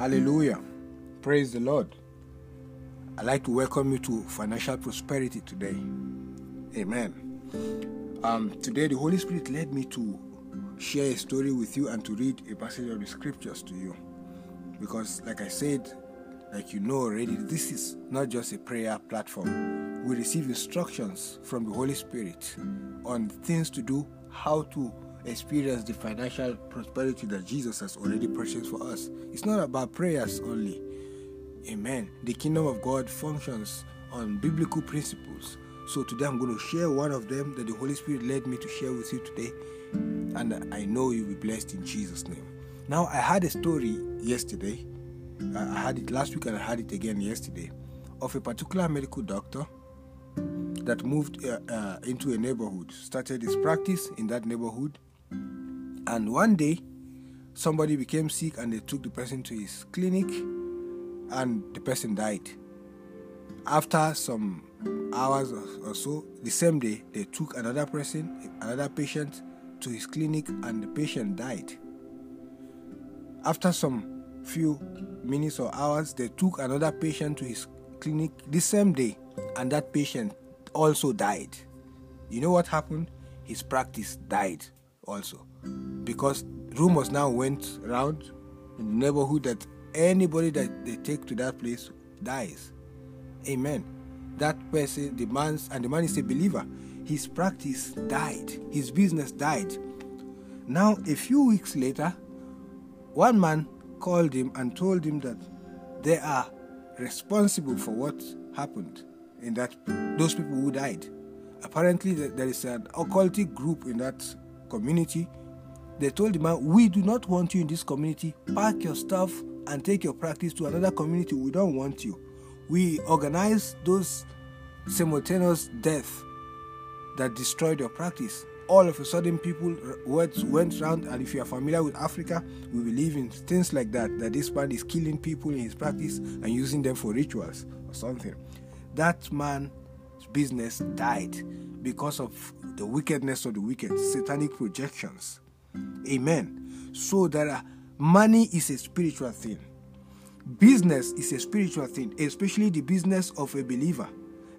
Hallelujah. Praise the Lord. I'd like to welcome you to financial prosperity today. Amen. Um, today, the Holy Spirit led me to share a story with you and to read a passage of the scriptures to you. Because, like I said, like you know already, this is not just a prayer platform. We receive instructions from the Holy Spirit on things to do, how to experience the financial prosperity that Jesus has already purchased for us. It's not about prayers only. Amen. The kingdom of God functions on biblical principles. So today I'm going to share one of them that the Holy Spirit led me to share with you today. And I know you'll be blessed in Jesus' name. Now, I had a story yesterday. I had it last week and I had it again yesterday of a particular medical doctor that moved uh, uh, into a neighborhood, started his practice in that neighborhood, and one day, somebody became sick and they took the person to his clinic and the person died. After some hours or so, the same day, they took another person, another patient to his clinic and the patient died. After some few minutes or hours, they took another patient to his clinic the same day and that patient also died. You know what happened? His practice died also because rumors now went around in the neighborhood that anybody that they take to that place dies. Amen. That person, man, and the man is a believer. His practice died. His business died. Now, a few weeks later, one man called him and told him that they are responsible for what happened in that those people who died. Apparently, there is an occultic group in that community they told the man, We do not want you in this community. Pack your stuff and take your practice to another community. We don't want you. We organize those simultaneous death that destroyed your practice. All of a sudden, people went, around, and if you are familiar with Africa, we believe in things like that. That this man is killing people in his practice and using them for rituals or something. That man's business died because of the wickedness of the wicked, satanic projections. Amen. So that uh, money is a spiritual thing. Business is a spiritual thing, especially the business of a believer.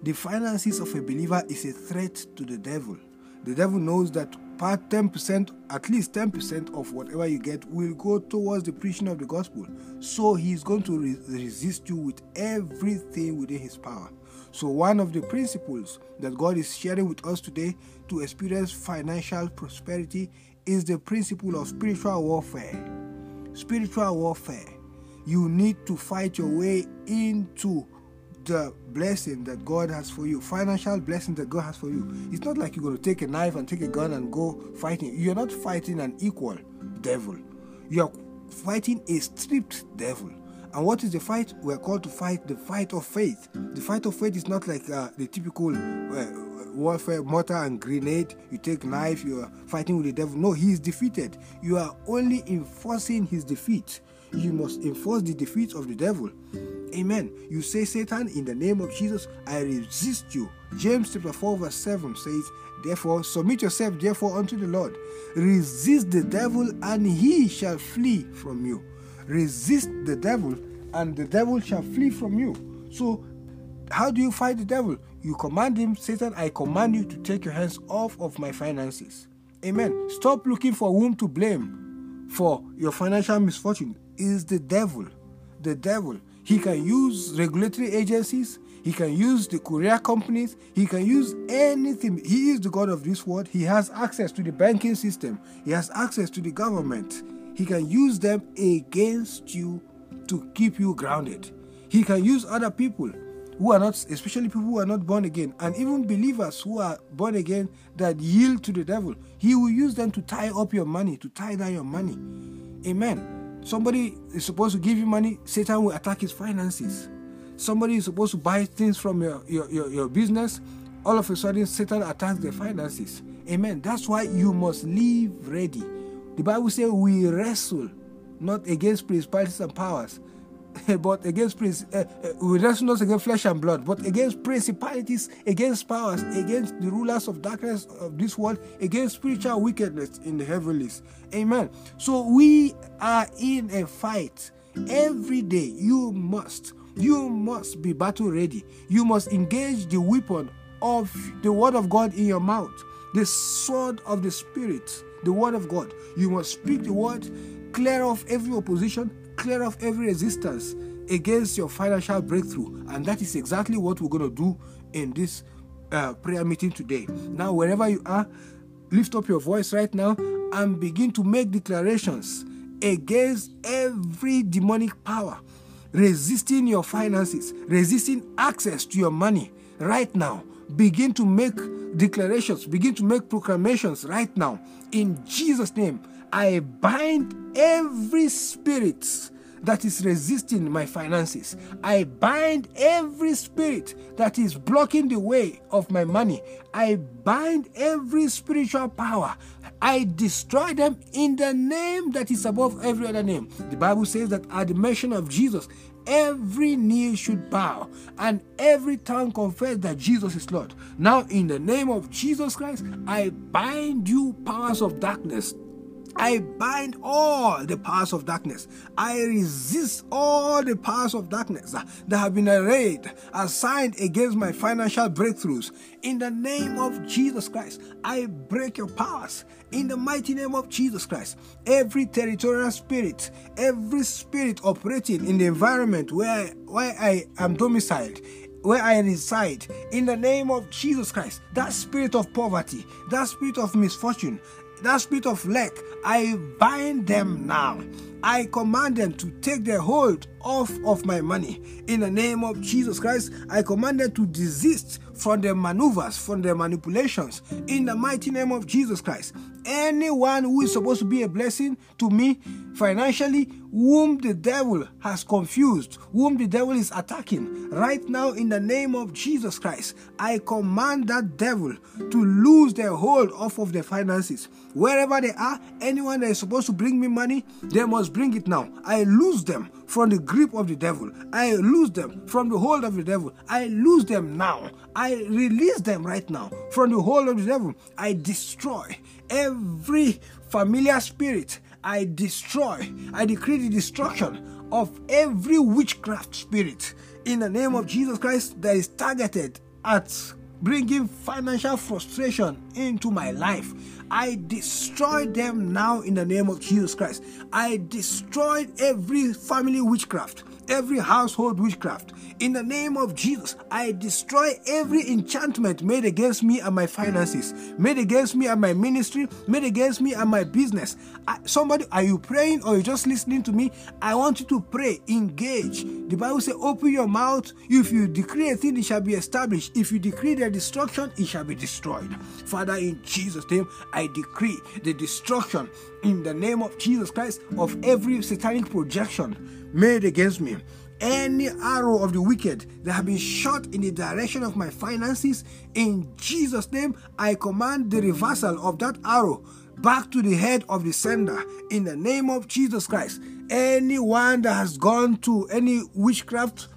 The finances of a believer is a threat to the devil. The devil knows that part 10%, at least 10% of whatever you get will go towards the preaching of the gospel. So he is going to re- resist you with everything within his power. So, one of the principles that God is sharing with us today to experience financial prosperity is the principle of spiritual warfare. Spiritual warfare. You need to fight your way into the blessing that God has for you, financial blessing that God has for you. It's not like you're going to take a knife and take a gun and go fighting. You're not fighting an equal devil. You're fighting a stripped devil. And what is the fight? We're called to fight the fight of faith. The fight of faith is not like uh, the typical uh, warfare, mortar and grenade. You take knife, you are fighting with the devil. No, he is defeated. You are only enforcing his defeat. You must enforce the defeat of the devil. Amen. You say, Satan, in the name of Jesus, I resist you. James chapter 4, verse 7 says, Therefore, submit yourself therefore unto the Lord. Resist the devil, and he shall flee from you. Resist the devil, and the devil shall flee from you. So, how do you fight the devil? You command him, Satan, I command you to take your hands off of my finances. Amen. Stop looking for whom to blame for your financial misfortune. Is the devil. The devil. He can use regulatory agencies. He can use the courier companies. He can use anything. He is the God of this world. He has access to the banking system. He has access to the government. He can use them against you to keep you grounded. He can use other people who are not, especially people who are not born again, and even believers who are born again that yield to the devil, he will use them to tie up your money, to tie down your money. Amen. Somebody is supposed to give you money, Satan will attack his finances. Somebody is supposed to buy things from your, your, your, your business, all of a sudden Satan attacks the finances. Amen. That's why you must live ready. The Bible says we wrestle not against principalities and powers, but against uh, we wrestle not against flesh and blood, but against principalities, against powers, against the rulers of darkness of this world, against spiritual wickedness in the heavenlies. Amen. So we are in a fight, Every day you must, you must be battle ready. You must engage the weapon of the word of God in your mouth, the sword of the spirit, the word of God. You must speak the word, clear off every opposition, clear off every resistance against your financial breakthrough. And that is exactly what we're going to do in this uh, prayer meeting today. Now, wherever you are, lift up your voice right now and begin to make declarations against every demonic power resisting your finances, resisting access to your money right now. Begin to make declarations, begin to make proclamations right now. In Jesus' name, I bind every spirit that is resisting my finances. I bind every spirit that is blocking the way of my money. I bind every spiritual power. I destroy them in the name that is above every other name. The Bible says that at the mention of Jesus, every knee should bow and every tongue confess that Jesus is Lord. Now, in the name of Jesus Christ, I bind you, powers of darkness, I bind all the powers of darkness. I resist all the powers of darkness that have been arrayed, assigned against my financial breakthroughs. In the name of Jesus Christ, I break your powers. In the mighty name of Jesus Christ, every territorial spirit, every spirit operating in the environment where, where I am domiciled, where I reside, in the name of Jesus Christ, that spirit of poverty, that spirit of misfortune, that spirit of lack, I bind them now. I command them to take their hold off of my money. In the name of Jesus Christ, I command them to desist from their maneuvers, from their manipulations. In the mighty name of Jesus Christ, anyone who is supposed to be a blessing to me financially, whom the devil has confused, whom the devil is attacking, right now in the name of Jesus Christ, I command that devil to lose their hold off of their finances. Wherever they are, anyone that is supposed to bring me money, they must bring it now. I lose them from the grip of the devil. I lose them from the hold of the devil. I lose them now. I release them right now from the hold of the devil. I destroy every familiar spirit. I destroy, I decree the destruction of every witchcraft spirit in the name of Jesus Christ that is targeted at bringing financial frustration into my life. I destroy them now in the name of Jesus Christ. I destroyed every family witchcraft, every household witchcraft. In the name of Jesus, I destroy every enchantment made against me and my finances, made against me and my ministry, made against me and my business. I, somebody, are you praying or you just listening to me? I want you to pray, engage. The Bible says, Open your mouth. If you decree a thing, it shall be established. If you decree their destruction, it shall be destroyed. Father, in Jesus' name, I decree the destruction in the name of Jesus Christ of every satanic projection made against me. Any arrow of the wicked that have been shot in the direction of my finances, in Jesus' name, I command the reversal of that arrow back to the head of the sender in the name of Jesus Christ. Anyone that has gone to any witchcraft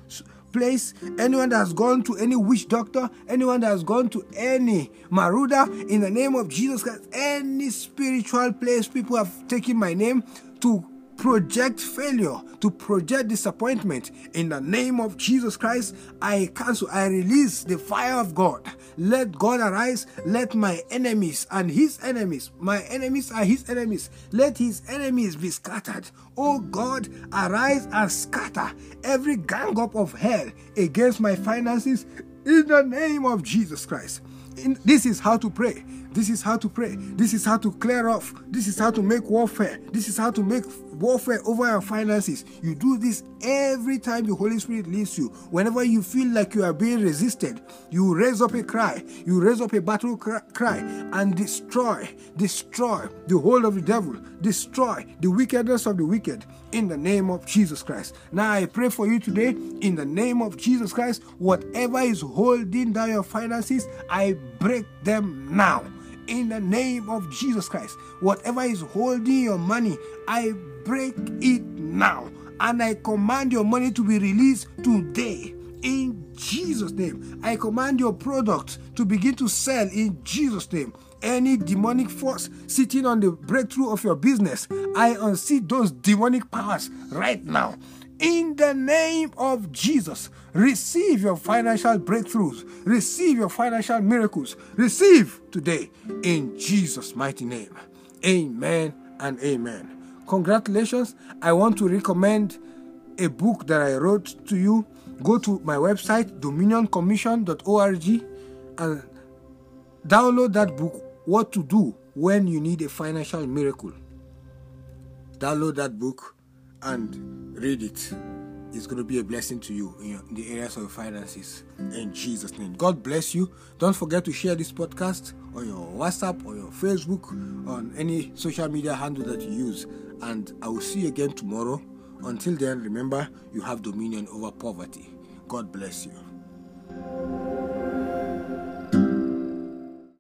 place, anyone that has gone to any witch doctor, anyone that has gone to any maruda, in the name of Jesus Christ, any spiritual place people have taken my name to project failure, to project disappointment. In the name of Jesus Christ, I cancel, I release the fire of God. Let God arise. Let my enemies and his enemies, my enemies are his enemies, let his enemies be scattered. Oh God, arise and scatter every gang up of hell against my finances in the name of Jesus Christ. In, this is how to pray. This is how to pray. This is how to clear off. This is how to make warfare. This is how to make warfare over your finances. You do this every time the Holy Spirit leads you. Whenever you feel like you are being resisted, you raise up a cry. You raise up a battle cry and destroy, destroy the whole of the devil, destroy the wickedness of the wicked in the name of Jesus Christ. Now I pray for you today in the name of Jesus Christ. Whatever is holding down your finances, I break them now in the name of Jesus Christ. Whatever is holding your money, I break it now. And I command your money to be released today. In Jesus' name. I command your product to begin to sell in Jesus' name. any demonic force sitting on the breakthrough of your business. I unseat those demonic powers right now. In the name of Jesus, receive your financial breakthroughs, receive your financial miracles, receive today in Jesus' mighty name. Amen and amen. Congratulations. I want to recommend a book that I wrote to you. Go to my website, dominioncommission.org, and download that book, What to Do When You Need a Financial Miracle. Download that book and read it. It's going to be a blessing to you in, your, in the areas of finances. In Jesus' name. God bless you. Don't forget to share this podcast on your WhatsApp, or your Facebook, on any social media handle that you use. And I will see you again tomorrow. Until then, remember, you have dominion over poverty. God bless you.